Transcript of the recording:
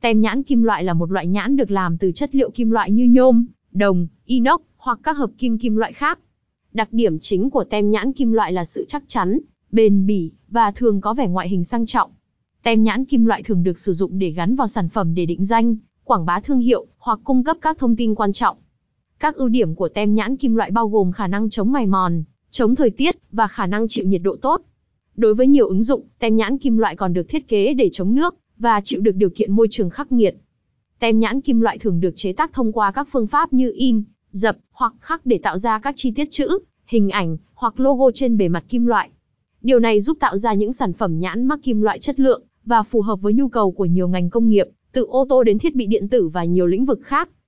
Tem nhãn kim loại là một loại nhãn được làm từ chất liệu kim loại như nhôm, đồng, inox hoặc các hợp kim kim loại khác. Đặc điểm chính của tem nhãn kim loại là sự chắc chắn, bền bỉ và thường có vẻ ngoại hình sang trọng. Tem nhãn kim loại thường được sử dụng để gắn vào sản phẩm để định danh, quảng bá thương hiệu hoặc cung cấp các thông tin quan trọng. Các ưu điểm của tem nhãn kim loại bao gồm khả năng chống mài mòn, chống thời tiết và khả năng chịu nhiệt độ tốt. Đối với nhiều ứng dụng, tem nhãn kim loại còn được thiết kế để chống nước và chịu được điều kiện môi trường khắc nghiệt. Tem nhãn kim loại thường được chế tác thông qua các phương pháp như in, dập hoặc khắc để tạo ra các chi tiết chữ, hình ảnh hoặc logo trên bề mặt kim loại. Điều này giúp tạo ra những sản phẩm nhãn mắc kim loại chất lượng và phù hợp với nhu cầu của nhiều ngành công nghiệp, từ ô tô đến thiết bị điện tử và nhiều lĩnh vực khác.